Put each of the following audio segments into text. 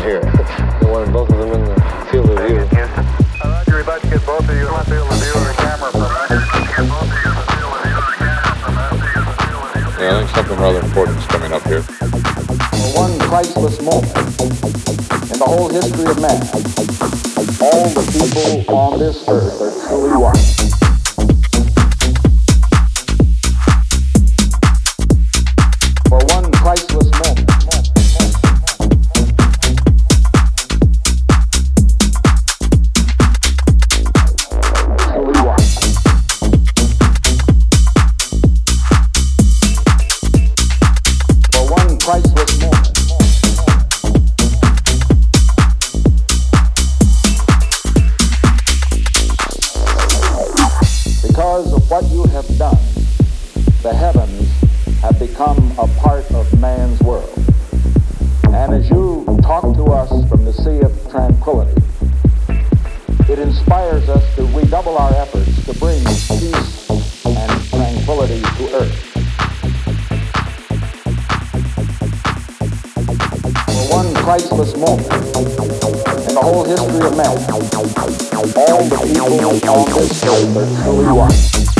here. they wanted both of them in the field of view. Uh, Roger, about to get both of you in the field of view camera from Yeah, I think something rather important is coming up here. One priceless moment in the whole history of man, all the people on this earth are truly one. Done, the heavens have become a part of man's world. And as you talk to us from the sea of tranquility, it inspires us to redouble our efforts to bring peace and tranquility to earth. For one priceless moment in the whole history of man, all the people on this earth are truly one.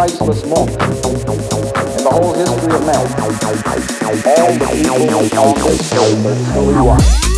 Priceless moment in the whole history of man, all the people on this earth are truly one.